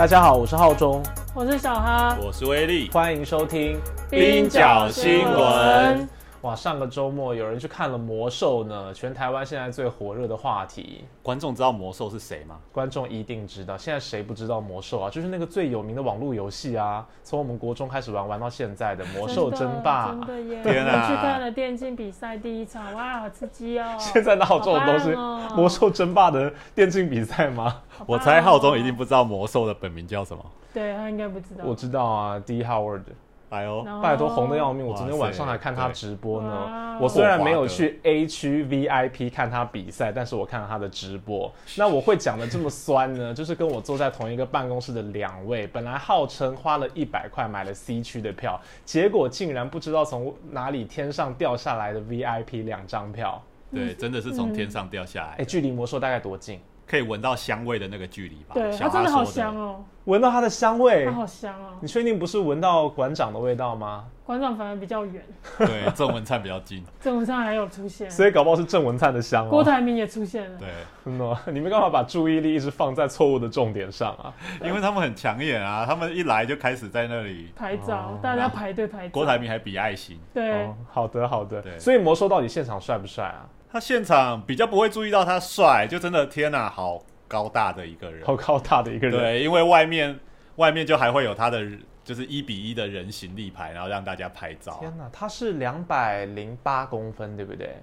大家好，我是浩中，我是小哈，我是威力，欢迎收听冰角新闻。哇，上个周末有人去看了魔兽呢，全台湾现在最火热的话题。观众知道魔兽是谁吗？观众一定知道。现在谁不知道魔兽啊？就是那个最有名的网络游戏啊，从我们国中开始玩，玩到现在的 魔兽争霸。真的耶！天啊！去看了电竞比赛第一场，哇，好刺激哦！现在哪有这种东西？魔兽争霸的电竞比赛吗？我猜浩中一定不知道魔兽的本名叫什么。对他应该不知道。我知道啊，D Howard。哎呦，拜托红的要命！我昨天晚上还看他直播呢。我虽然没有去 A 区 VIP 看他比赛，但是我看了他的直播。那我会讲的这么酸呢，就是跟我坐在同一个办公室的两位，本来号称花了一百块买了 C 区的票，结果竟然不知道从哪里天上掉下来的 VIP 两张票。对，真的是从天上掉下来。哎，距离魔兽大概多近？可以闻到香味的那个距离吧？对，它真的好香哦！闻到它的香味，它好香哦！你确定不是闻到馆长的味道吗？馆长反而比较远，对，郑文灿比较近。郑文灿还有出现，所以搞不好是郑文灿的香哦。郭台铭也出现了，对，真的，你们干嘛把注意力一直放在错误的重点上啊？因为他们很抢眼啊，他们一来就开始在那里拍照，大家排队拍照。郭台铭还比爱心，对，好的好的。所以魔兽到底现场帅不帅啊？他现场比较不会注意到他帅，就真的天哪，好。高大的一个人，好高大的一个人。对，因为外面外面就还会有他的，就是一比一的人形立牌，然后让大家拍照。天哪，他是两百零八公分，对不对？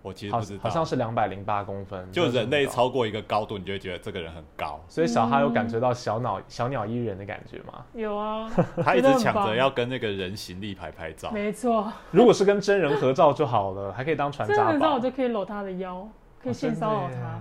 我其实不知道，好像是两百零八公分。就人类超过一个高度，你就会觉得这个人很高。所以小哈有感觉到小鸟小鸟依人的感觉吗？有啊，他一直抢着要跟那个人形立牌拍照。没错，如果是跟真人合照就好了，还可以当传家宝，我就可以搂他的腰，可以性骚扰他。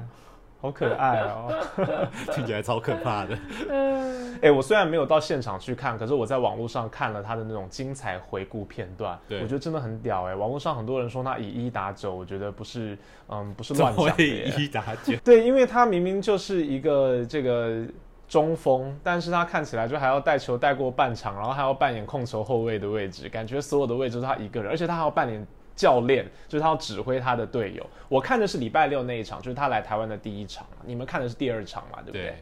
好可爱哦，听起来超可怕的。嗯，哎，我虽然没有到现场去看，可是我在网络上看了他的那种精彩回顾片段，我觉得真的很屌哎。网络上很多人说他以一打九，我觉得不是，嗯，不是乱讲的。一打九，对，因为他明明就是一个这个中锋，但是他看起来就还要带球带过半场，然后还要扮演控球后卫的位置，感觉所有的位置都是他一个人，而且他还要扮演。教练就是他要指挥他的队友。我看的是礼拜六那一场，就是他来台湾的第一场你们看的是第二场嘛？对不对？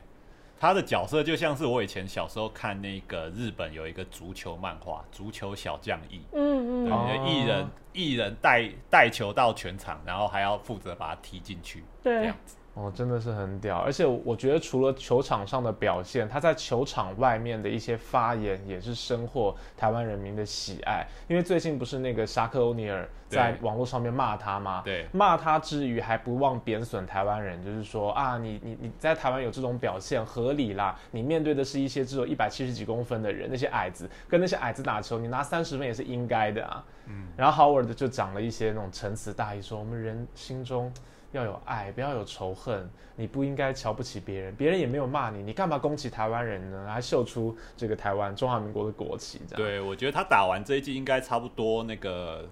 他的角色就像是我以前小时候看那个日本有一个足球漫画《足球小将义》。嗯嗯。艺人艺人带带球到全场，然后还要负责把它踢进去。对。这样子。哦，真的是很屌，而且我觉得除了球场上的表现，他在球场外面的一些发言也是深获台湾人民的喜爱。因为最近不是那个沙克欧尼尔在网络上面骂他吗？对，骂他之余还不忘贬损台湾人，就是说啊，你你你在台湾有这种表现合理啦，你面对的是一些只有一百七十几公分的人，那些矮子跟那些矮子打球，你拿三十分也是应该的啊。嗯，然后 Howard 就讲了一些那种陈词大意，说我们人心中。要有爱，不要有仇恨。你不应该瞧不起别人，别人也没有骂你，你干嘛攻击台湾人呢？还秀出这个台湾中华民国的国旗，这样。对，我觉得他打完这一季应该差不多，那个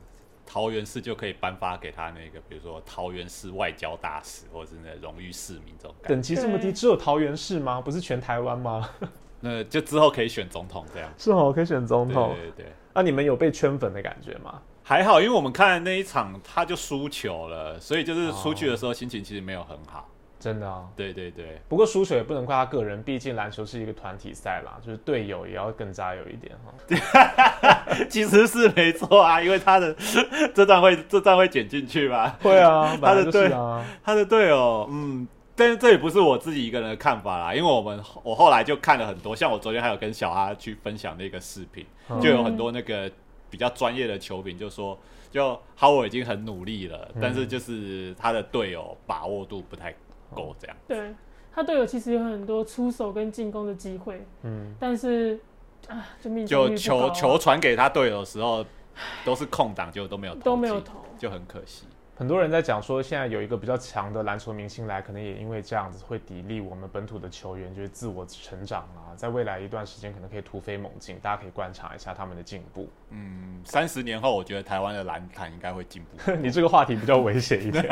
桃园市就可以颁发给他那个，比如说桃园市外交大使，或者是那荣誉市民这种。等级这么低，只有桃园市吗？不是全台湾吗？那就之后可以选总统这样。是哦，可以选总统。对对对。那你们有被圈粉的感觉吗？还好，因为我们看那一场他就输球了，所以就是出去的时候心情其实没有很好。真的啊？对对对。不过输球也不能怪他个人，毕竟篮球是一个团体赛啦，就是队友也要更加有一点哈。其实是没错啊，因为他的 这段会这段会剪进去吧？会啊，他的队啊，他的队友，嗯，但是这也不是我自己一个人的看法啦，因为我们我后来就看了很多，像我昨天还有跟小阿去分享那个视频，就有很多那个。比较专业的球评就说，就 Howard 已经很努力了，但是就是他的队友把握度不太够，这样。对他队友其实有很多出手跟进攻的机会，嗯，但是啊，就命就球球传给他队友的时候，都是空档，就都没有都没有投，就很可惜。很多人在讲说，现在有一个比较强的篮球明星来，可能也因为这样子会砥砺我们本土的球员，就是自我成长啊，在未来一段时间可能可以突飞猛进，大家可以观察一下他们的进步。嗯，三十年后，我觉得台湾的篮坛应该会进步。你这个话题比较危险一点，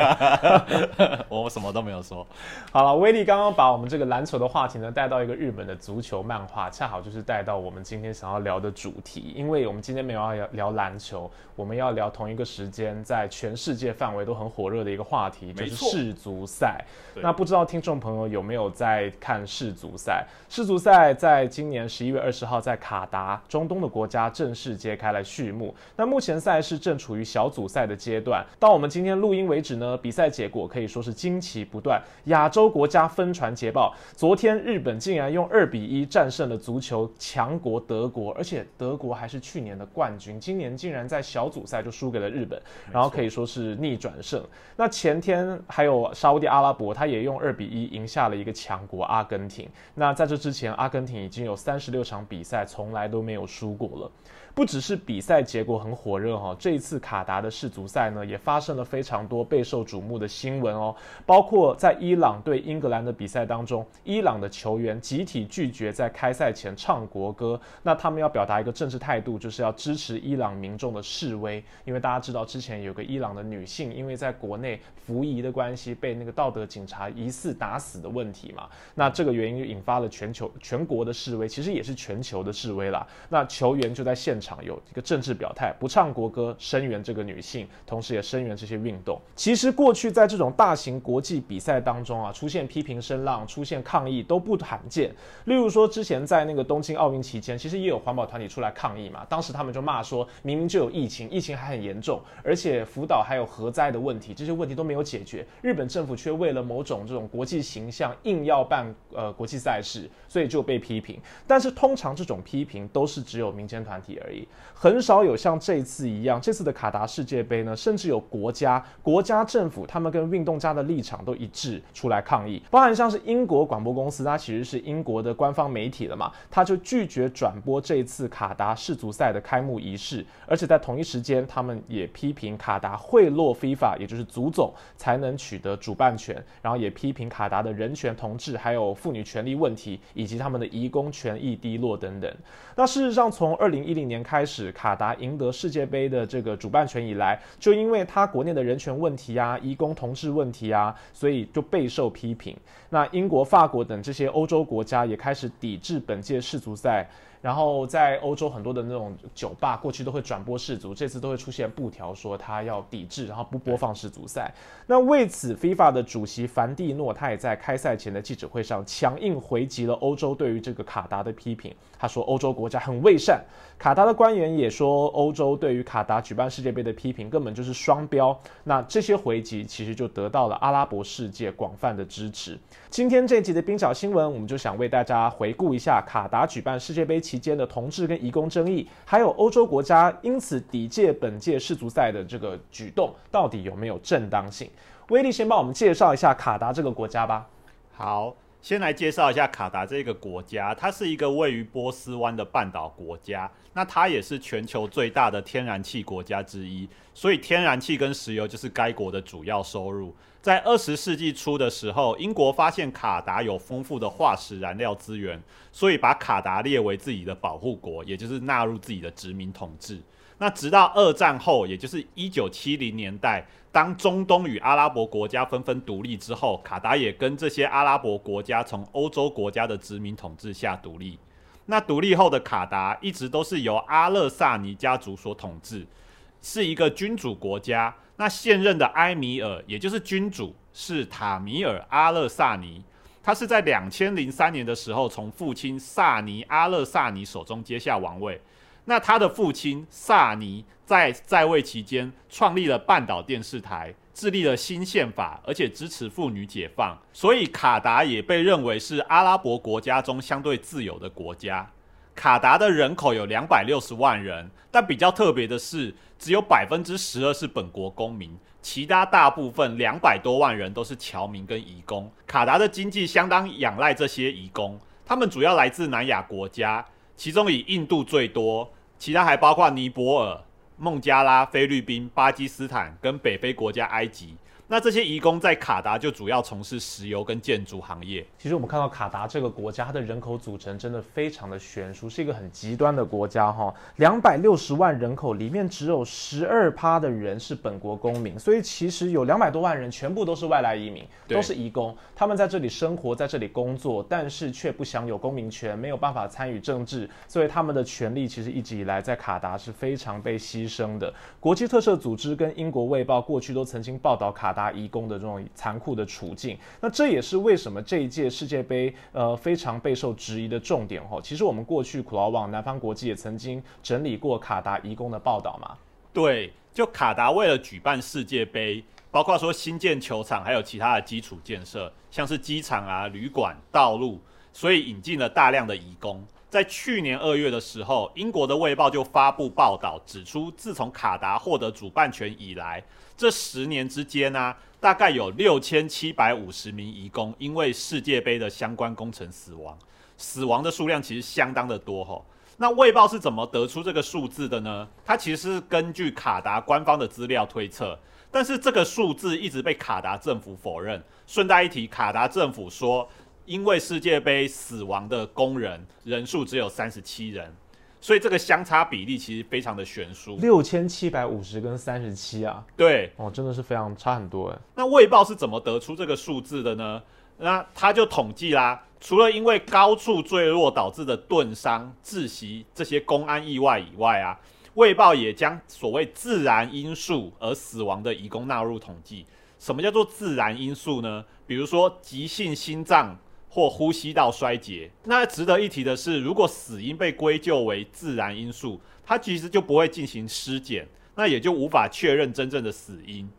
我什么都没有说。好了，威力刚刚把我们这个篮球的话题呢带到一个日本的足球漫画，恰好就是带到我们今天想要聊的主题，因为我们今天没有要聊篮球，我们要聊同一个时间在全世界范范围都很火热的一个话题，就是世足赛。那不知道听众朋友有没有在看世足赛？世足赛在今年十一月二十号在卡达，中东的国家正式揭开了序幕。那目前赛事正处于小组赛的阶段，到我们今天录音为止呢，比赛结果可以说是惊奇不断，亚洲国家分传捷报。昨天日本竟然用二比一战胜了足球强国德国，而且德国还是去年的冠军，今年竟然在小组赛就输给了日本，然后可以说是逆转胜。那前天还有沙乌地阿拉伯，他也用二比一赢下了一个强国阿根廷。那在这之前，阿根廷已经有三十六场比赛从来都没有输过了。不只是比赛结果很火热哈，这一次卡达的世足赛呢，也发生了非常多备受瞩目的新闻哦，包括在伊朗对英格兰的比赛当中，伊朗的球员集体拒绝在开赛前唱国歌，那他们要表达一个政治态度，就是要支持伊朗民众的示威，因为大家知道之前有个伊朗的女性，因为在国内服役的关系，被那个道德警察疑似打死的问题嘛，那这个原因就引发了全球全国的示威，其实也是全球的示威啦。那球员就在现场有一个政治表态，不唱国歌，声援这个女性，同时也声援这些运动。其实过去在这种大型国际比赛当中啊，出现批评声浪、出现抗议都不罕见。例如说，之前在那个东京奥运期间，其实也有环保团体出来抗议嘛，当时他们就骂说，明明就有疫情，疫情还很严重，而且福岛还有核灾的问题，这些问题都没有解决，日本政府却为了某种这种国际形象，硬要办呃国际赛事，所以就被批评。但是通常这种批评都是只有民间团体而已，很少有像这次一样，这次的卡达世界杯呢，甚至有国家、国家政府他们跟运动家的立场都一致出来抗议，包含像是英国广播公司，它其实是英国的官方媒体了嘛，它就拒绝转播这次卡达世足赛的开幕仪式，而且在同一时间，他们也批评卡达贿赂 FIFA，也就是足总才能取得主办权，然后也批评卡达的人权同志还有妇女权利问题，以及他们的移工权益低落等等。那事实上，从二零一零年开始，卡达赢得世界杯的这个主办权以来，就因为他国内的人权问题啊、移工同志问题啊，所以就备受批评。那英国、法国等这些欧洲国家也开始抵制本届世足赛。然后在欧洲很多的那种酒吧，过去都会转播世足，这次都会出现布条说他要抵制，然后不播放世足赛。那为此，FIFA 的主席凡蒂诺他也在开赛前的记者会上强硬回击了欧洲对于这个卡达的批评。他说欧洲国家很伪善，卡达的官员也说欧洲对于卡达举办世界杯的批评根本就是双标。那这些回击其实就得到了阿拉伯世界广泛的支持。今天这一集的冰角新闻，我们就想为大家回顾一下卡达举办世界杯期间的同志跟移工争议，还有欧洲国家因此抵借本届世足赛的这个举动，到底有没有正当性？威力先帮我们介绍一下卡达这个国家吧。好，先来介绍一下卡达这个国家，它是一个位于波斯湾的半岛国家，那它也是全球最大的天然气国家之一，所以天然气跟石油就是该国的主要收入。在二十世纪初的时候，英国发现卡达有丰富的化石燃料资源，所以把卡达列为自己的保护国，也就是纳入自己的殖民统治。那直到二战后，也就是一九七零年代，当中东与阿拉伯国家纷纷独立之后，卡达也跟这些阿拉伯国家从欧洲国家的殖民统治下独立。那独立后的卡达一直都是由阿勒萨尼家族所统治，是一个君主国家。那现任的埃米尔，也就是君主，是塔米尔阿勒萨尼。他是在两千零三年的时候，从父亲萨尼阿勒萨尼手中接下王位。那他的父亲萨尼在在位期间，创立了半岛电视台，致力了新宪法，而且支持妇女解放，所以卡达也被认为是阿拉伯国家中相对自由的国家。卡达的人口有两百六十万人，但比较特别的是，只有百分之十二是本国公民，其他大部分两百多万人都是侨民跟移工。卡达的经济相当仰赖这些移工，他们主要来自南亚国家。其中以印度最多，其他还包括尼泊尔、孟加拉、菲律宾、巴基斯坦跟北非国家埃及。那这些移工在卡达就主要从事石油跟建筑行业。其实我们看到卡达这个国家，它的人口组成真的非常的悬殊，是一个很极端的国家哈。两百六十万人口里面只有十二趴的人是本国公民，所以其实有两百多万人全部都是外来移民，都是移工。他们在这里生活，在这里工作，但是却不享有公民权，没有办法参与政治，所以他们的权利其实一直以来在卡达是非常被牺牲的。国际特赦组织跟英国卫报过去都曾经报道卡达。移工的这种残酷的处境，那这也是为什么这一届世界杯呃非常备受质疑的重点哈。其实我们过去苦劳网、南方国际也曾经整理过卡达移工的报道嘛。对，就卡达为了举办世界杯，包括说新建球场，还有其他的基础建设，像是机场啊、旅馆、道路，所以引进了大量的移工。在去年二月的时候，英国的《卫报》就发布报道，指出自从卡达获得主办权以来，这十年之间呢，大概有六千七百五十名移工因为世界杯的相关工程死亡，死亡的数量其实相当的多吼。那《卫报》是怎么得出这个数字的呢？它其实是根据卡达官方的资料推测，但是这个数字一直被卡达政府否认。顺带一提，卡达政府说。因为世界杯死亡的工人人数只有三十七人，所以这个相差比例其实非常的悬殊。六千七百五十跟三十七啊，对，哦，真的是非常差很多哎。那卫报是怎么得出这个数字的呢？那他就统计啦，除了因为高处坠落导致的钝伤、窒息这些公安意外以外啊，卫报也将所谓自然因素而死亡的移工纳入统计。什么叫做自然因素呢？比如说急性心脏。或呼吸道衰竭。那值得一提的是，如果死因被归咎为自然因素，它其实就不会进行尸检，那也就无法确认真正的死因。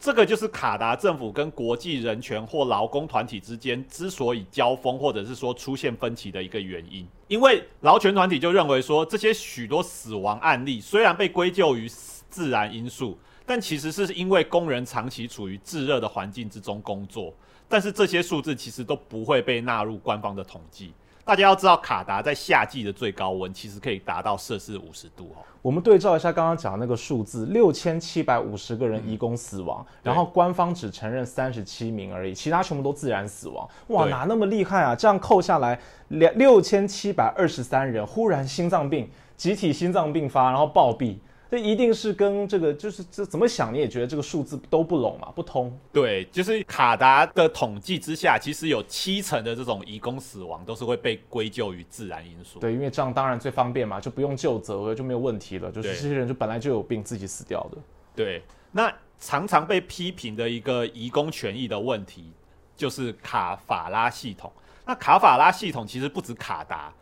这个就是卡达政府跟国际人权或劳工团体之间之所以交锋，或者是说出现分歧的一个原因。因为劳权团体就认为说，这些许多死亡案例虽然被归咎于自然因素，但其实是因为工人长期处于炙热的环境之中工作。但是这些数字其实都不会被纳入官方的统计。大家要知道，卡达在夏季的最高温其实可以达到摄氏五十度哦。我们对照一下刚刚讲的那个数字，六千七百五十个人移工死亡，然后官方只承认三十七名而已，其他全部都自然死亡。哇，哪那么厉害啊？这样扣下来，两六千七百二十三人忽然心脏病，集体心脏病发，然后暴毙。这一定是跟这个，就是这怎么想你也觉得这个数字都不拢嘛，不通。对，就是卡达的统计之下，其实有七成的这种移工死亡都是会被归咎于自然因素。对，因为这样当然最方便嘛，就不用就责，就没有问题了。就是这些人就本来就有病，自己死掉的。对，那常常被批评的一个移工权益的问题，就是卡法拉系统。那卡法拉系统其实不止卡达。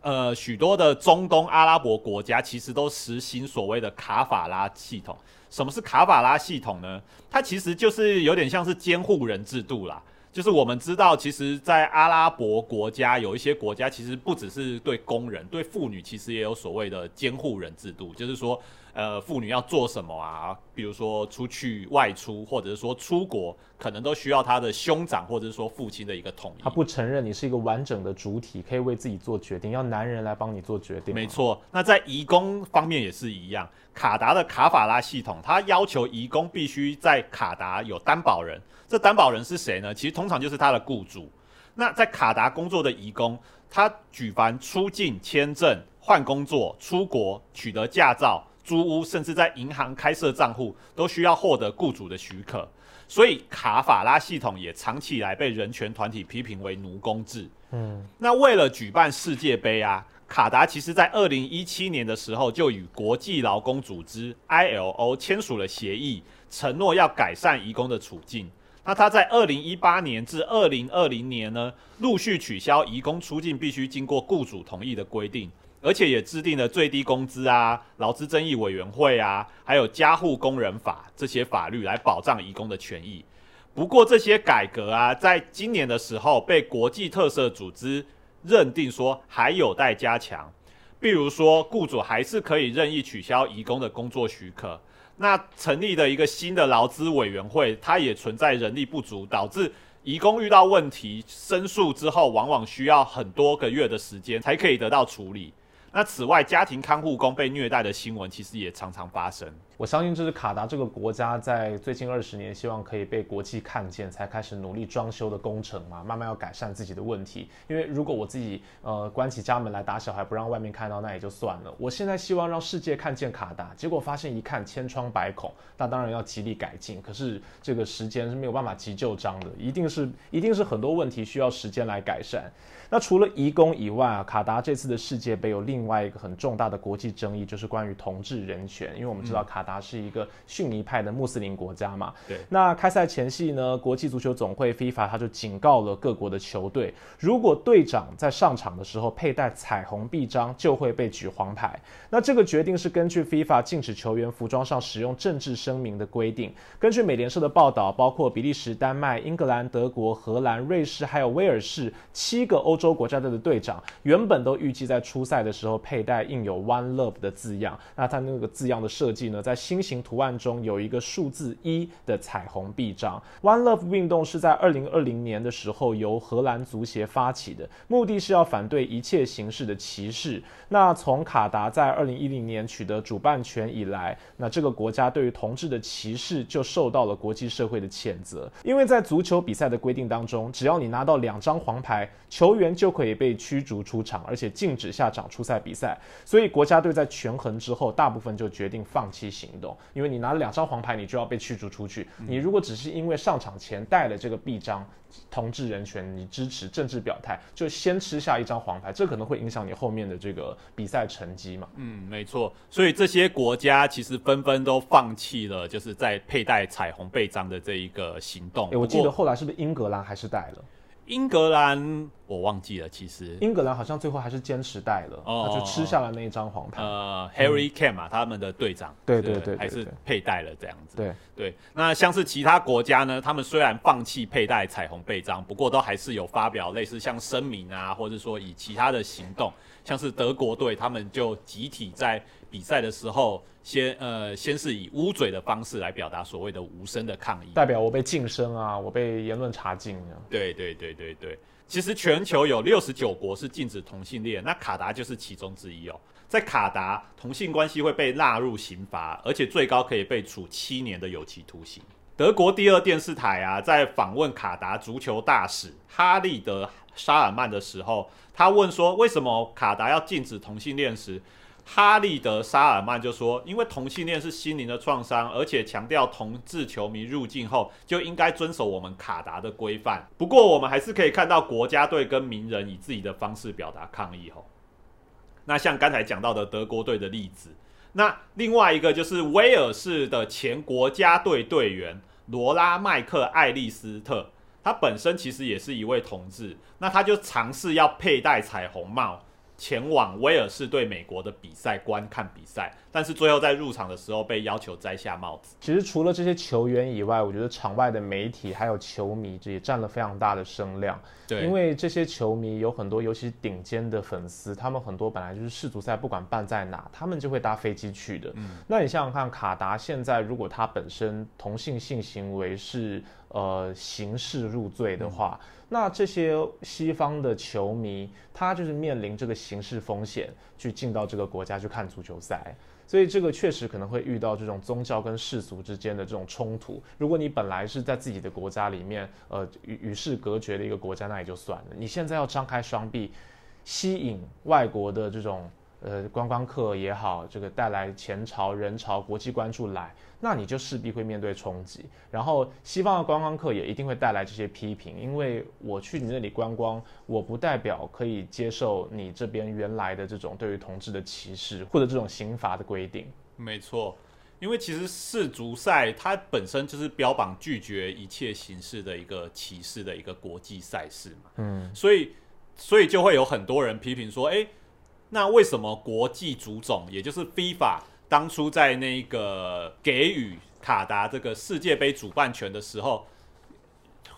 呃，许多的中东阿拉伯国家其实都实行所谓的卡法拉系统。什么是卡法拉系统呢？它其实就是有点像是监护人制度啦。就是我们知道，其实，在阿拉伯国家有一些国家，其实不只是对工人、对妇女，其实也有所谓的监护人制度，就是说。呃，妇女要做什么啊？比如说出去外出，或者是说出国，可能都需要她的兄长或者是说父亲的一个同意。他不承认你是一个完整的主体，可以为自己做决定，要男人来帮你做决定。没错。那在移工方面也是一样，卡达的卡法拉系统，它要求移工必须在卡达有担保人。这担保人是谁呢？其实通常就是他的雇主。那在卡达工作的移工，他举凡出境签证、换工作、出国、取得驾照。租屋甚至在银行开设账户都需要获得雇主的许可，所以卡法拉系统也长期以来被人权团体批评为奴工制。嗯，那为了举办世界杯啊，卡达其实在二零一七年的时候就与国际劳工组织 ILO 签署了协议，承诺要改善移工的处境。那他在二零一八年至二零二零年呢，陆续取消移工出境必须经过雇主同意的规定。而且也制定了最低工资啊、劳资争议委员会啊，还有加护工人法这些法律来保障移工的权益。不过这些改革啊，在今年的时候被国际特色组织认定说还有待加强。比如说，雇主还是可以任意取消移工的工作许可。那成立的一个新的劳资委员会，它也存在人力不足，导致移工遇到问题申诉之后，往往需要很多个月的时间才可以得到处理。那此外，家庭看护工被虐待的新闻其实也常常发生。我相信这是卡达这个国家在最近二十年希望可以被国际看见，才开始努力装修的工程嘛，慢慢要改善自己的问题。因为如果我自己呃关起家门来打小孩，不让外面看到，那也就算了。我现在希望让世界看见卡达，结果发现一看千疮百孔，那当然要极力改进。可是这个时间是没有办法急救章的，一定是一定是很多问题需要时间来改善。那除了移工以外啊，卡达这次的世界杯有另外一个很重大的国际争议，就是关于同志人权。因为我们知道卡达是一个逊尼派的穆斯林国家嘛。对。那开赛前夕呢，国际足球总会 FIFA 他就警告了各国的球队，如果队长在上场的时候佩戴彩虹臂章，就会被举黄牌。那这个决定是根据 FIFA 禁止球员服装上使用政治声明的规定。根据美联社的报道，包括比利时、丹麦、英格兰、德国、荷兰、瑞士还有威尔士七个欧。洲国家队的队长原本都预计在初赛的时候佩戴印有 One Love 的字样，那他那个字样的设计呢，在心形图案中有一个数字一的彩虹臂章。One Love 运动是在二零二零年的时候由荷兰足协发起的，目的是要反对一切形式的歧视。那从卡达在二零一零年取得主办权以来，那这个国家对于同志的歧视就受到了国际社会的谴责，因为在足球比赛的规定当中，只要你拿到两张黄牌，球员就可以被驱逐出场，而且禁止下场出赛比赛。所以国家队在权衡之后，大部分就决定放弃行动。因为你拿了两张黄牌，你就要被驱逐出去。你如果只是因为上场前带了这个臂章，同志人权，你支持政治表态，就先吃下一张黄牌，这可能会影响你后面的这个比赛成绩嘛？嗯，没错。所以这些国家其实纷纷都放弃了，就是在佩戴彩虹背章的这一个行动。我记得后来是不是英格兰还是戴了？英格兰我忘记了，其实。英格兰好像最后还是坚持带了，他就吃下了那一张黄牌。呃，Harry Kane 嘛，他们的队长，对对对，还是佩戴了这样子。对。对，那像是其他国家呢，他们虽然放弃佩戴彩虹背章，不过都还是有发表类似像声明啊，或者说以其他的行动，像是德国队，他们就集体在比赛的时候。先呃，先是以捂嘴的方式来表达所谓的无声的抗议，代表我被晋升啊，我被言论查禁啊。对对对对对，其实全球有六十九国是禁止同性恋，那卡达就是其中之一哦。在卡达，同性关系会被纳入刑罚，而且最高可以被处七年的有期徒刑。德国第二电视台啊，在访问卡达足球大使哈利德沙尔曼的时候，他问说，为什么卡达要禁止同性恋时？哈利德沙尔曼就说：“因为同性恋是心灵的创伤，而且强调同志球迷入境后就应该遵守我们卡达的规范。不过，我们还是可以看到国家队跟名人以自己的方式表达抗议。吼，那像刚才讲到的德国队的例子，那另外一个就是威尔士的前国家队队员罗拉麦克艾利斯特，他本身其实也是一位同志，那他就尝试要佩戴彩虹帽。”前往威尔士对美国的比赛观看比赛，但是最后在入场的时候被要求摘下帽子。其实除了这些球员以外，我觉得场外的媒体还有球迷，这也占了非常大的声量。对，因为这些球迷有很多，尤其顶尖的粉丝，他们很多本来就是世足赛不管办在哪，他们就会搭飞机去的。嗯，那你想想看，卡达现在如果他本身同性性行为是呃刑事入罪的话。那这些西方的球迷，他就是面临这个刑事风险去进到这个国家去看足球赛，所以这个确实可能会遇到这种宗教跟世俗之间的这种冲突。如果你本来是在自己的国家里面，呃，与与世隔绝的一个国家，那也就算了。你现在要张开双臂，吸引外国的这种。呃，观光客也好，这个带来钱潮、人潮、国际关注来，那你就势必会面对冲击。然后，西方的观光客也一定会带来这些批评，因为我去你那里观光，我不代表可以接受你这边原来的这种对于同志的歧视或者这种刑罚的规定。没错，因为其实世足赛它本身就是标榜拒绝一切形式的一个歧视的一个国际赛事嘛。嗯，所以，所以就会有很多人批评说，哎。那为什么国际足总，也就是 FIFA，当初在那个给予卡达这个世界杯主办权的时候，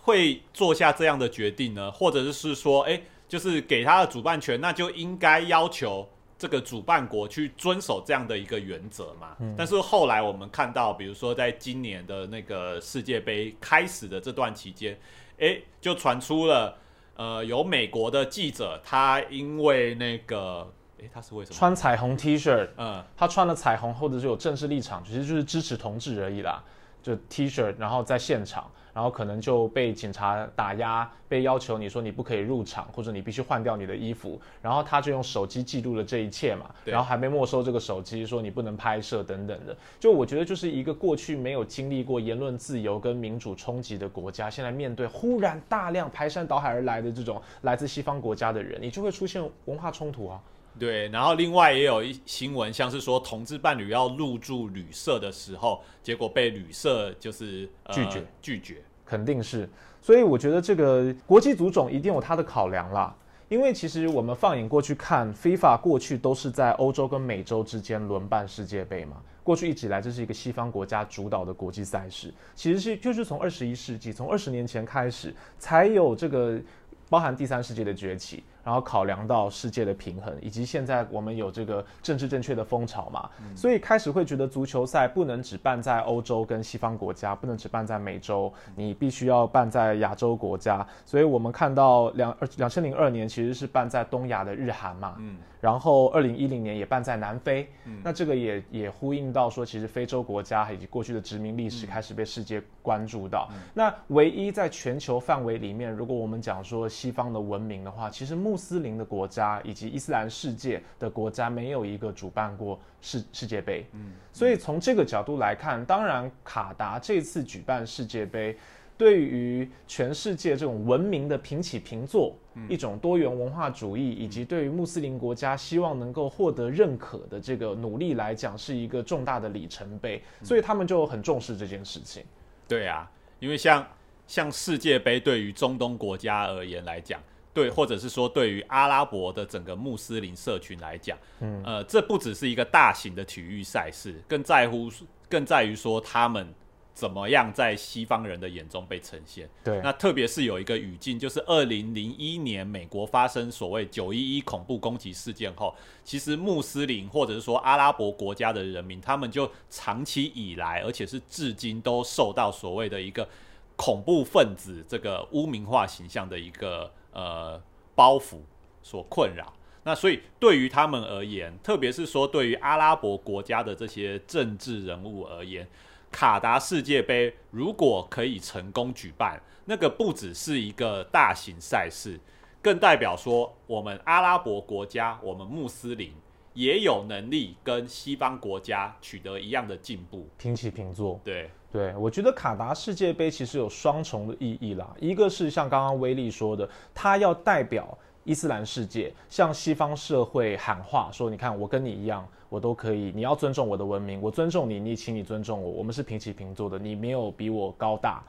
会做下这样的决定呢？或者是说，哎，就是给他的主办权，那就应该要求这个主办国去遵守这样的一个原则嘛？但是后来我们看到，比如说在今年的那个世界杯开始的这段期间，哎，就传出了，呃，有美国的记者，他因为那个。诶，他是为什么？穿彩虹 T 恤，嗯，他穿了彩虹或者是有正式立场，其实就是支持同志而已啦。就 T 恤，然后在现场，然后可能就被警察打压，被要求你说你不可以入场，或者你必须换掉你的衣服，然后他就用手机记录了这一切嘛，然后还被没收这个手机，说你不能拍摄等等的。就我觉得就是一个过去没有经历过言论自由跟民主冲击的国家，现在面对忽然大量排山倒海而来的这种来自西方国家的人，你就会出现文化冲突啊。对，然后另外也有一新闻，像是说同志伴侣要入住旅社的时候，结果被旅社就是、呃拒绝拒绝。肯定是，所以我觉得这个国际足总一定有它的考量啦。因为其实我们放眼过去看，FIFA 过去都是在欧洲跟美洲之间轮办世界杯嘛。过去一直以来，这是一个西方国家主导的国际赛事，其实是就是从二十一世纪，从二十年前开始，才有这个包含第三世界的崛起，然后考量到世界的平衡，以及现在我们有这个政治正确的风潮嘛，所以开始会觉得足球赛不能只办在欧洲跟西方国家，不能只办在美洲，你必须要办在亚洲国家。所以我们看到两二两千零二年其实是办在东亚的日韩嘛，嗯，然后二零一零年也办在南非，那这个也也呼应到说，其实非洲国家以及过去的殖民历史开始被世界关注到。那唯一在全球范围里面，如果我们讲说西方的文明的话，其实穆斯林的国家以及伊斯兰世界的国家没有一个主办过世世界杯。嗯，所以从这个角度来看，当然卡达这次举办世界杯。对于全世界这种文明的平起平坐，一种多元文化主义，以及对于穆斯林国家希望能够获得认可的这个努力来讲，是一个重大的里程碑，所以他们就很重视这件事情。对啊，因为像像世界杯对于中东国家而言来讲，对，或者是说对于阿拉伯的整个穆斯林社群来讲，嗯，呃，这不只是一个大型的体育赛事，更在乎更在于说他们怎么样在西方人的眼中被呈现。对，那特别是有一个语境，就是二零零一年美国发生所谓九一一恐怖攻击事件后，其实穆斯林或者是说阿拉伯国家的人民，他们就长期以来，而且是至今都受到所谓的一个恐怖分子这个污名化形象的一个呃包袱所困扰。那所以对于他们而言，特别是说对于阿拉伯国家的这些政治人物而言，卡达世界杯如果可以成功举办，那个不只是一个大型赛事，更代表说我们阿拉伯国家，我们穆斯林也有能力跟西方国家取得一样的进步。平起平坐。对，对，我觉得卡达世界杯其实有双重的意义啦，一个是像刚刚威利说的，他要代表伊斯兰世界向西方社会喊话，说你看我跟你一样，我都可以，你要尊重我的文明，我尊重你，你请你尊重我，我们是平起平坐的，你没有比我高大。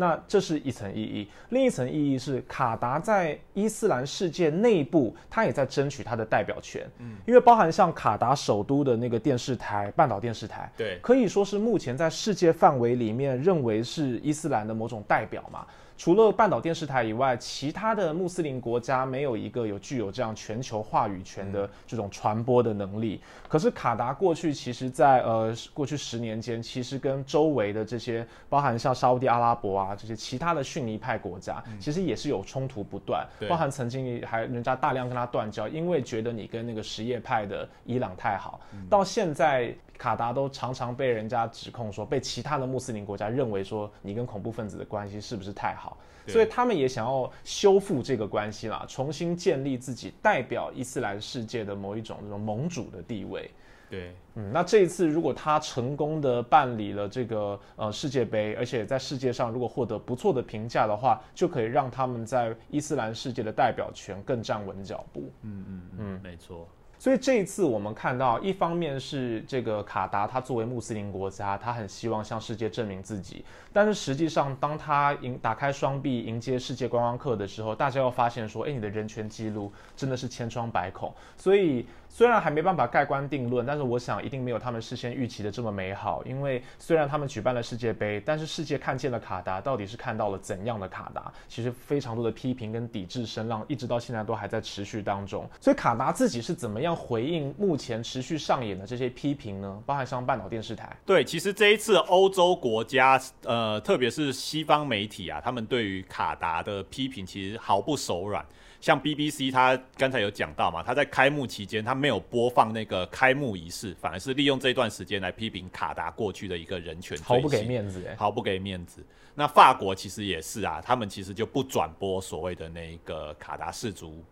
那这是一层意义，另一层意义是卡达在伊斯兰世界内部，他也在争取他的代表权。嗯，因为包含像卡达首都的那个电视台半岛电视台，对，可以说是目前在世界范围里面认为是伊斯兰的某种代表嘛。除了半岛电视台以外，其他的穆斯林国家没有一个有具有这样全球话语权的这种传播的能力。可是卡达过去其实在，呃过去十年间，其实跟周围的这些，包含像沙烏地阿拉伯啊这些其他的逊尼派国家，其实也是有冲突不断。包含曾经还人家大量跟他断交，因为觉得你跟那个什叶派的伊朗太好。到现在卡达都常常被人家指控说，被其他的穆斯林国家认为说你跟恐怖分子的关系是不是太好？所以他们也想要修复这个关系啦，重新建立自己代表伊斯兰世界的某一种这种盟主的地位。对，嗯，那这一次如果他成功的办理了这个呃世界杯，而且在世界上如果获得不错的评价的话，就可以让他们在伊斯兰世界的代表权更站稳脚步。嗯嗯嗯，没错。所以这一次我们看到，一方面是这个卡达，他作为穆斯林国家，他很希望向世界证明自己。但是实际上，当他迎打开双臂迎接世界观光客的时候，大家要发现说，哎，你的人权记录真的是千疮百孔。所以虽然还没办法盖棺定论，但是我想一定没有他们事先预期的这么美好。因为虽然他们举办了世界杯，但是世界看见了卡达，到底是看到了怎样的卡达？其实非常多的批评跟抵制声浪，一直到现在都还在持续当中。所以卡达自己是怎么样？回应目前持续上演的这些批评呢？包含像半岛电视台。对，其实这一次欧洲国家，呃，特别是西方媒体啊，他们对于卡达的批评其实毫不手软。像 BBC，他刚才有讲到嘛，他在开幕期间他没有播放那个开幕仪式，反而是利用这段时间来批评卡达过去的一个人权，毫不给面子，毫不给面子。那法国其实也是啊，他们其实就不转播所谓的那个卡达世足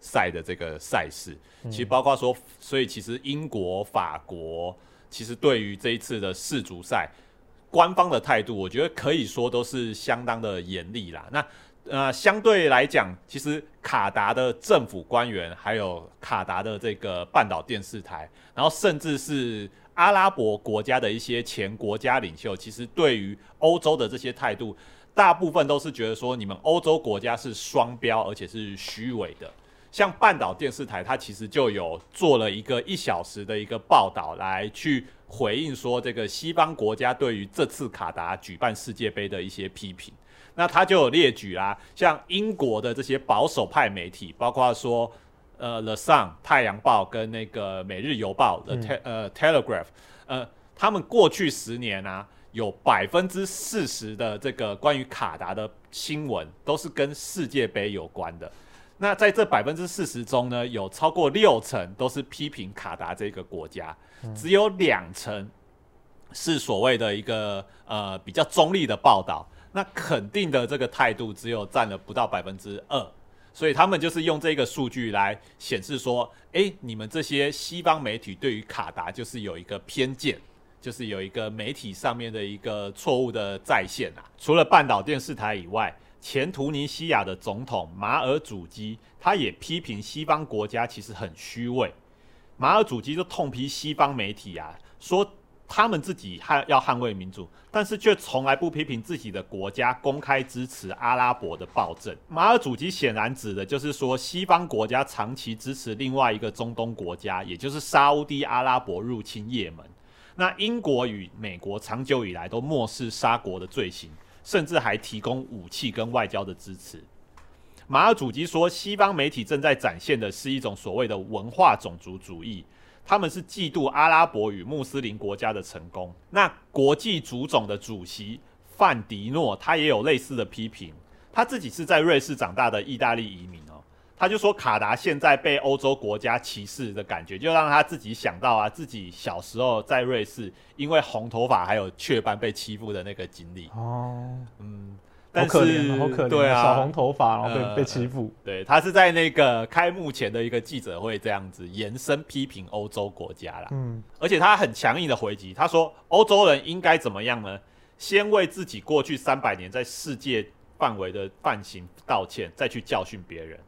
赛的这个赛事。其实包括说，所以其实英国、法国其实对于这一次的世足赛，官方的态度，我觉得可以说都是相当的严厉啦。那呃，相对来讲，其实卡达的政府官员，还有卡达的这个半岛电视台，然后甚至是。阿拉伯国家的一些前国家领袖，其实对于欧洲的这些态度，大部分都是觉得说，你们欧洲国家是双标，而且是虚伪的。像半岛电视台，它其实就有做了一个一小时的一个报道，来去回应说，这个西方国家对于这次卡达举办世界杯的一些批评。那他就有列举啦，像英国的这些保守派媒体，包括说。呃，The Sun 太阳报跟那个每日邮报的 Te 呃 Telegraph，呃，他们过去十年啊，有百分之四十的这个关于卡达的新闻都是跟世界杯有关的。那在这百分之四十中呢，有超过六成都是批评卡达这个国家，只有两成是所谓的一个呃比较中立的报道。那肯定的这个态度只有占了不到百分之二。所以他们就是用这个数据来显示说，哎，你们这些西方媒体对于卡达就是有一个偏见，就是有一个媒体上面的一个错误的再现啊。除了半岛电视台以外，前图尼西亚的总统马尔祖基他也批评西方国家其实很虚伪。马尔祖基就痛批西方媒体啊，说。他们自己捍要捍卫民主，但是却从来不批评自己的国家公开支持阿拉伯的暴政。马尔祖基显然指的就是说，西方国家长期支持另外一个中东国家，也就是沙地阿拉伯入侵也门。那英国与美国长久以来都漠视沙国的罪行，甚至还提供武器跟外交的支持。马尔祖基说，西方媒体正在展现的是一种所谓的文化种族主义。他们是嫉妒阿拉伯与穆斯林国家的成功。那国际足总的主席范迪诺，他也有类似的批评。他自己是在瑞士长大的意大利移民哦，他就说卡达现在被欧洲国家歧视的感觉，就让他自己想到啊，自己小时候在瑞士因为红头发还有雀斑被欺负的那个经历哦，嗯。好可怜，好可怜，对啊，小红头发，然后被被欺负。对他是在那个开幕前的一个记者会这样子延伸批评欧洲国家啦。嗯，而且他很强硬的回击，他说欧洲人应该怎么样呢？先为自己过去三百年在世界范围的犯行道歉，再去教训别人。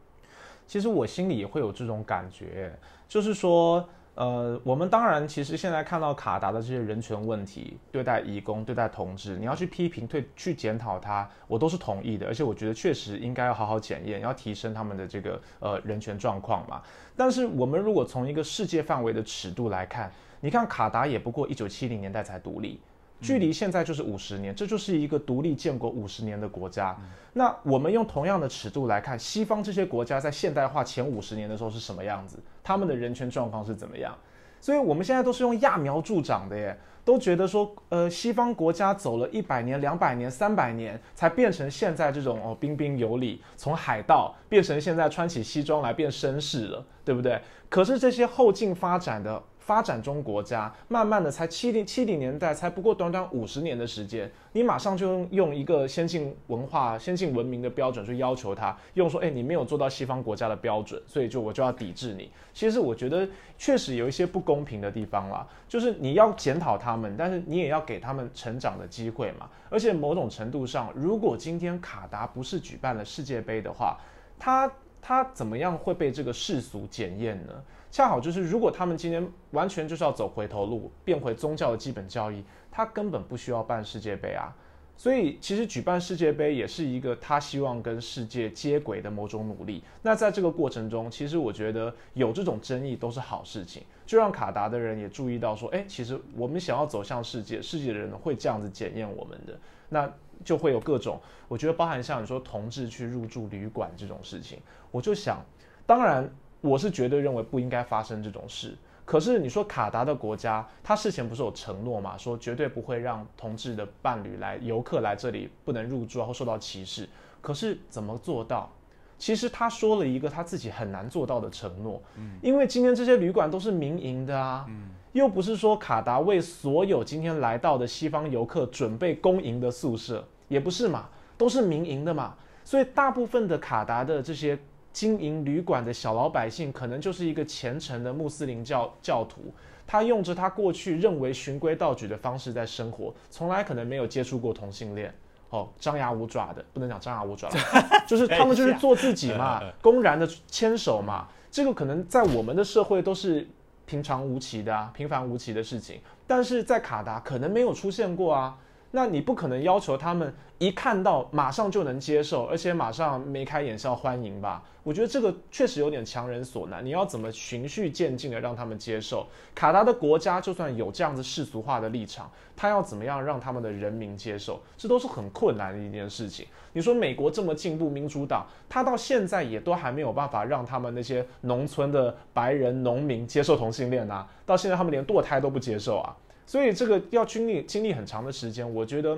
其实我心里也会有这种感觉，就是说。呃，我们当然其实现在看到卡达的这些人权问题，对待移工、对待同志，你要去批评、退去检讨他，我都是同意的。而且我觉得确实应该要好好检验，要提升他们的这个呃人权状况嘛。但是我们如果从一个世界范围的尺度来看，你看卡达也不过一九七零年代才独立。距离现在就是五十年，这就是一个独立建国五十年的国家。那我们用同样的尺度来看，西方这些国家在现代化前五十年的时候是什么样子？他们的人权状况是怎么样？所以我们现在都是用揠苗助长的耶，都觉得说，呃，西方国家走了一百年、两百年、三百年，才变成现在这种哦彬彬有礼，从海盗变成现在穿起西装来变绅士了，对不对？可是这些后进发展的。发展中国家慢慢的才七零七零年代才不过短短五十年的时间，你马上就用用一个先进文化、先进文明的标准去要求他，用说，哎，你没有做到西方国家的标准，所以就我就要抵制你。其实我觉得确实有一些不公平的地方啦，就是你要检讨他们，但是你也要给他们成长的机会嘛。而且某种程度上，如果今天卡达不是举办了世界杯的话，他他怎么样会被这个世俗检验呢？恰好就是，如果他们今天完全就是要走回头路，变回宗教的基本教义，他根本不需要办世界杯啊。所以，其实举办世界杯也是一个他希望跟世界接轨的某种努力。那在这个过程中，其实我觉得有这种争议都是好事情，就让卡达的人也注意到说，哎，其实我们想要走向世界，世界的人会这样子检验我们的，那就会有各种，我觉得包含像你说同志去入住旅馆这种事情，我就想，当然。我是绝对认为不应该发生这种事。可是你说卡达的国家，他事前不是有承诺嘛，说绝对不会让同志的伴侣来游客来这里不能入住，然后受到歧视。可是怎么做到？其实他说了一个他自己很难做到的承诺，嗯，因为今天这些旅馆都是民营的啊，嗯，又不是说卡达为所有今天来到的西方游客准备公营的宿舍，也不是嘛，都是民营的嘛，所以大部分的卡达的这些。经营旅馆的小老百姓，可能就是一个虔诚的穆斯林教教徒，他用着他过去认为循规蹈矩的方式在生活，从来可能没有接触过同性恋。哦，张牙舞爪的，不能讲张牙舞爪，就是他们就是做自己嘛，公然的牵手嘛。这个可能在我们的社会都是平常无奇的啊，平凡无奇的事情，但是在卡达可能没有出现过啊。那你不可能要求他们一看到马上就能接受，而且马上眉开眼笑欢迎吧？我觉得这个确实有点强人所难。你要怎么循序渐进的让他们接受？卡达的国家就算有这样子世俗化的立场，他要怎么样让他们的人民接受？这都是很困难的一件事情。你说美国这么进步，民主党他到现在也都还没有办法让他们那些农村的白人农民接受同性恋啊，到现在他们连堕胎都不接受啊。所以这个要经历经历很长的时间，我觉得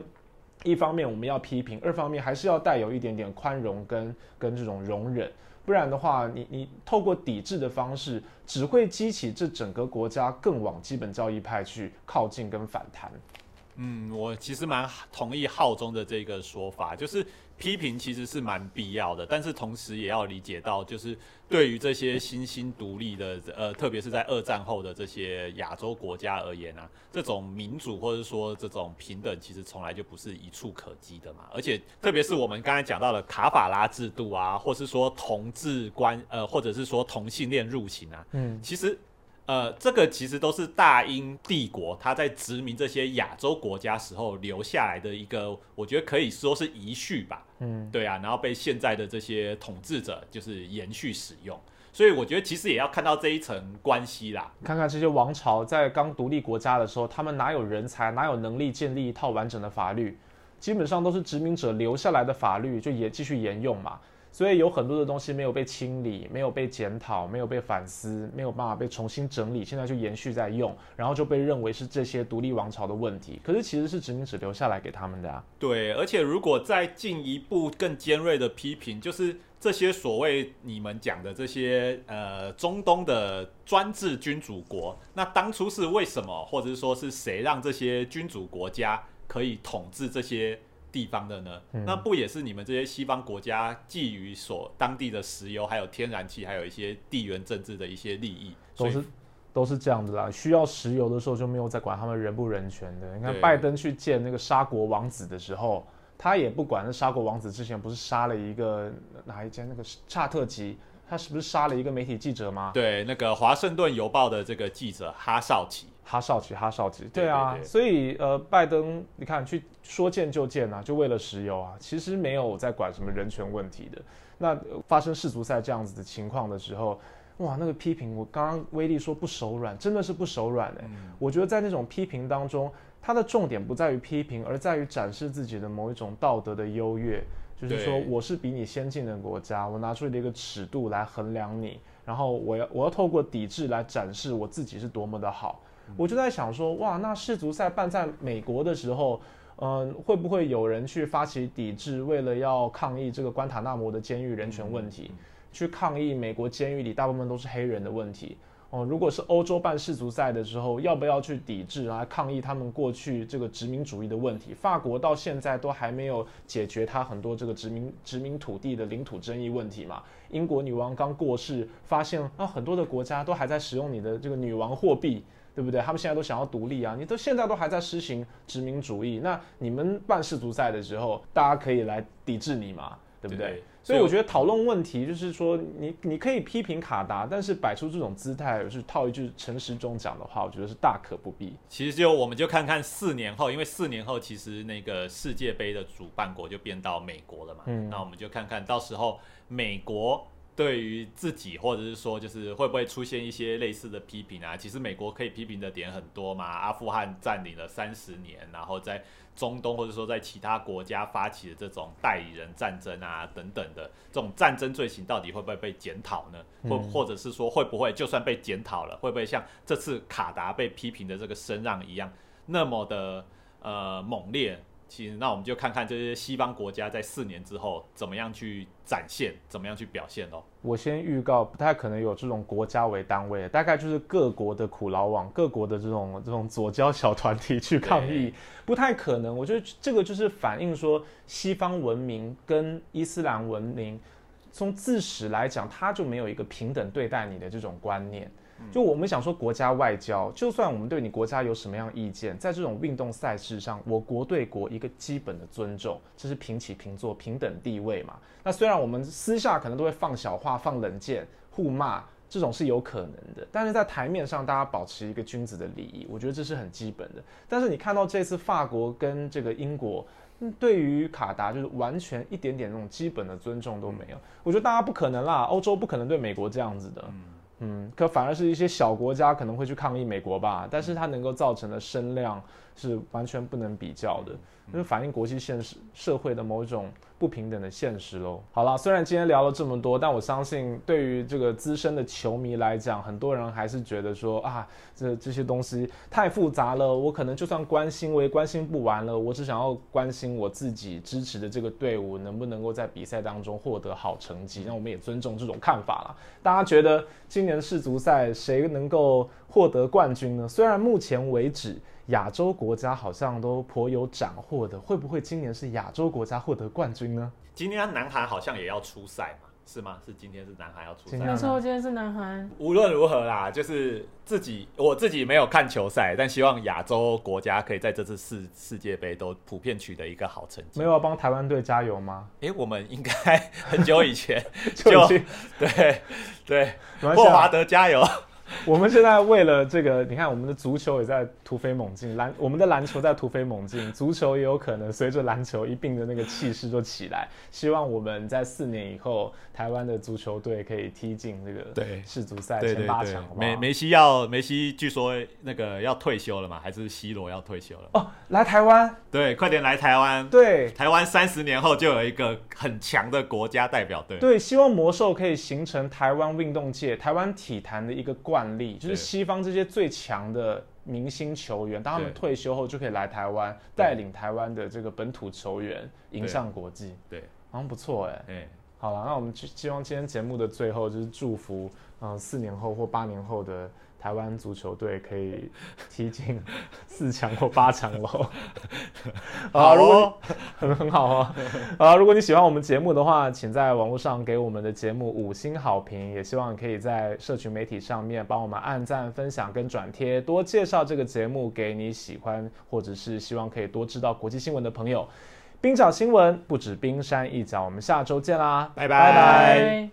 一方面我们要批评，二方面还是要带有一点点宽容跟跟这种容忍，不然的话，你你透过抵制的方式，只会激起这整个国家更往基本教义派去靠近跟反弹。嗯，我其实蛮同意浩中的这个说法，就是批评其实是蛮必要的，但是同时也要理解到，就是对于这些新兴独立的，呃，特别是在二战后的这些亚洲国家而言啊，这种民主或者说这种平等，其实从来就不是一触可及的嘛。而且，特别是我们刚才讲到的卡法拉制度啊，或是说同志关，呃，或者是说同性恋入侵啊，嗯，其实。呃，这个其实都是大英帝国他在殖民这些亚洲国家时候留下来的一个，我觉得可以说是遗序吧。嗯，对啊，然后被现在的这些统治者就是延续使用，所以我觉得其实也要看到这一层关系啦。看看这些王朝在刚独立国家的时候，他们哪有人才，哪有能力建立一套完整的法律？基本上都是殖民者留下来的法律，就也继续沿用嘛。所以有很多的东西没有被清理，没有被检讨，没有被反思，没有办法被重新整理，现在就延续在用，然后就被认为是这些独立王朝的问题。可是其实是殖民者留下来给他们的啊。对，而且如果再进一步更尖锐的批评，就是这些所谓你们讲的这些呃中东的专制君主国，那当初是为什么，或者是说是谁让这些君主国家可以统治这些？地方的呢？那不也是你们这些西方国家觊觎所当地的石油、还有天然气、还有一些地缘政治的一些利益？都是都是这样子啦。需要石油的时候就没有再管他们人不人权的。你看拜登去见那个沙国王子的时候，他也不管那沙国王子之前不是杀了一个哪一间那个查特吉，他是不是杀了一个媒体记者吗？对，那个华盛顿邮报的这个记者哈绍奇。哈少奇，哈少奇，对啊，所以呃，拜登，你看去说见就见啊，就为了石油啊，其实没有在管什么人权问题的。那发生世足赛这样子的情况的时候，哇，那个批评，我刚刚威力说不手软，真的是不手软哎。我觉得在那种批评当中，他的重点不在于批评，而在于展示自己的某一种道德的优越，就是说我是比你先进的国家，我拿出了一个尺度来衡量你，然后我要我要透过抵制来展示我自己是多么的好。我就在想说，哇，那世足赛办在美国的时候，嗯，会不会有人去发起抵制，为了要抗议这个关塔那摩的监狱人权问题，去抗议美国监狱里大部分都是黑人的问题？哦，如果是欧洲办世足赛的时候，要不要去抵制来抗议他们过去这个殖民主义的问题？法国到现在都还没有解决他很多这个殖民殖民土地的领土争议问题嘛？英国女王刚过世，发现啊很多的国家都还在使用你的这个女王货币。对不对？他们现在都想要独立啊！你都现在都还在施行殖民主义，那你们办世足赛的时候，大家可以来抵制你嘛？对不对？所以我觉得讨论问题就是说，你你可以批评卡达，但是摆出这种姿态，是套一句陈时中讲的话，我觉得是大可不必。其实就我们就看看四年后，因为四年后其实那个世界杯的主办国就变到美国了嘛。嗯，那我们就看看到时候美国。对于自己，或者是说，就是会不会出现一些类似的批评啊？其实美国可以批评的点很多嘛，阿富汗占领了三十年，然后在中东或者说在其他国家发起的这种代理人战争啊等等的这种战争罪行，到底会不会被检讨呢？或或者是说，会不会就算被检讨了，会不会像这次卡达被批评的这个声浪一样，那么的呃猛烈？其实，那我们就看看这些西方国家在四年之后怎么样去展现，怎么样去表现哦。我先预告，不太可能有这种国家为单位，大概就是各国的苦劳网、各国的这种这种左交小团体去抗议，不太可能。我觉得这个就是反映说，西方文明跟伊斯兰文明从自始来讲，它就没有一个平等对待你的这种观念。就我们想说国家外交，就算我们对你国家有什么样意见，在这种运动赛事上，我国对国一个基本的尊重，这是平起平坐、平等地位嘛。那虽然我们私下可能都会放小话、放冷箭、互骂，这种是有可能的，但是在台面上大家保持一个君子的礼仪，我觉得这是很基本的。但是你看到这次法国跟这个英国，对于卡达就是完全一点点那种基本的尊重都没有，我觉得大家不可能啦，欧洲不可能对美国这样子的。嗯，可反而是一些小国家可能会去抗议美国吧，但是它能够造成的声量是完全不能比较的，因为反映国际现实社会的某种。不平等的现实喽。好了，虽然今天聊了这么多，但我相信对于这个资深的球迷来讲，很多人还是觉得说啊，这这些东西太复杂了。我可能就算关心，我也关心不完了。我只想要关心我自己支持的这个队伍能不能够在比赛当中获得好成绩。那我们也尊重这种看法了。大家觉得今年世足赛谁能够获得冠军呢？虽然目前为止。亚洲国家好像都颇有斩获的，会不会今年是亚洲国家获得冠军呢？今天南韩好像也要出赛嘛，是吗？是今天是南韩要出赛？没错，今天是南韩。无论如何啦，就是自己我自己没有看球赛，但希望亚洲国家可以在这次世世界杯都普遍取得一个好成绩。没有要帮台湾队加油吗？哎，我们应该 很久以前就 对对，霍华德加油。我们现在为了这个，你看我们的足球也在突飞猛进，篮我们的篮球在突飞猛进，足球也有可能随着篮球一并的那个气势就起来。希望我们在四年以后，台湾的足球队可以踢进这个对世足赛前八强。梅梅西要梅西据说那个要退休了嘛，还是 C 罗要退休了？哦，来台湾，对，快点来台湾。对，台湾三十年后就有一个很强的国家代表队。对，希望魔兽可以形成台湾运动界、台湾体坛的一个冠。案例就是西方这些最强的明星球员，当他们退休后就可以来台湾，带领台湾的这个本土球员迎上国际。对，好像不错哎。哎，好了，那我们希望今天节目的最后就是祝福，嗯，四年后或八年后的。台湾足球队可以踢进 四强或八强喽。好哦，很 很好啊。啊，如果你喜欢我们节目的话，请在网络上给我们的节目五星好评，也希望可以在社群媒体上面帮我们按赞、分享跟转贴，多介绍这个节目给你喜欢或者是希望可以多知道国际新闻的朋友。冰角新闻不止冰山一角，我们下周见啦，拜拜。